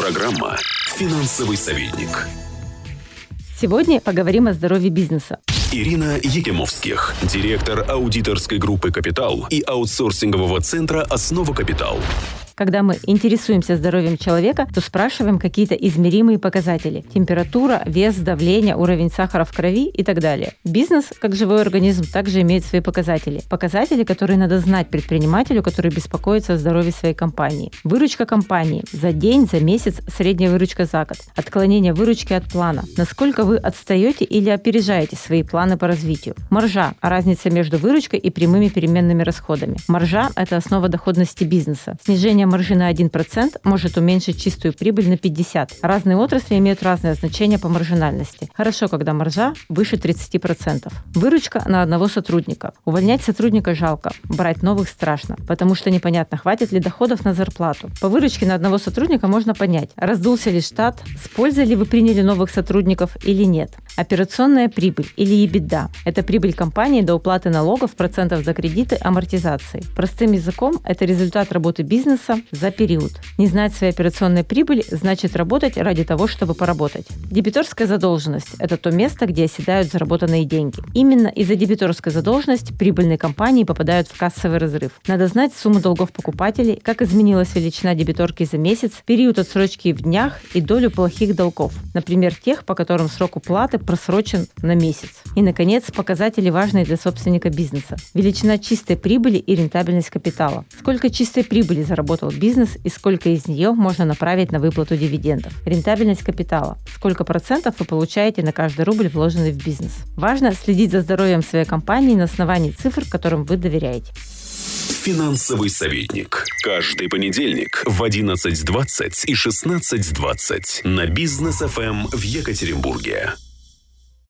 Программа «Финансовый советник». Сегодня поговорим о здоровье бизнеса. Ирина Екимовских, директор аудиторской группы «Капитал» и аутсорсингового центра «Основа Капитал». Когда мы интересуемся здоровьем человека, то спрашиваем какие-то измеримые показатели. Температура, вес, давление, уровень сахара в крови и так далее. Бизнес, как живой организм, также имеет свои показатели. Показатели, которые надо знать предпринимателю, который беспокоится о здоровье своей компании. Выручка компании за день, за месяц, средняя выручка за год. Отклонение выручки от плана. Насколько вы отстаете или опережаете свои планы по развитию. Маржа – разница между выручкой и прямыми переменными расходами. Маржа – это основа доходности бизнеса. Снижение маржи на 1% может уменьшить чистую прибыль на 50%. Разные отрасли имеют разное значение по маржинальности. Хорошо, когда маржа выше 30%. Выручка на одного сотрудника. Увольнять сотрудника жалко, брать новых страшно, потому что непонятно, хватит ли доходов на зарплату. По выручке на одного сотрудника можно понять, раздулся ли штат, с пользой ли вы приняли новых сотрудников или нет. Операционная прибыль или EBITDA – это прибыль компании до уплаты налогов, процентов за кредиты, амортизации. Простым языком – это результат работы бизнеса за период. Не знать своей операционной прибыли значит работать ради того, чтобы поработать. Дебиторская задолженность – это то место, где оседают заработанные деньги. Именно из-за дебиторской задолженности прибыльные компании попадают в кассовый разрыв. Надо знать сумму долгов покупателей, как изменилась величина дебиторки за месяц, период отсрочки в днях и долю плохих долгов. Например, тех, по которым срок уплаты просрочен на месяц. И, наконец, показатели важные для собственника бизнеса. Величина чистой прибыли и рентабельность капитала. Сколько чистой прибыли заработал бизнес и сколько из нее можно направить на выплату дивидендов. Рентабельность капитала. Сколько процентов вы получаете на каждый рубль, вложенный в бизнес. Важно следить за здоровьем своей компании на основании цифр, которым вы доверяете. Финансовый советник. Каждый понедельник в 11.20 и 16.20 на бизнес ФМ в Екатеринбурге.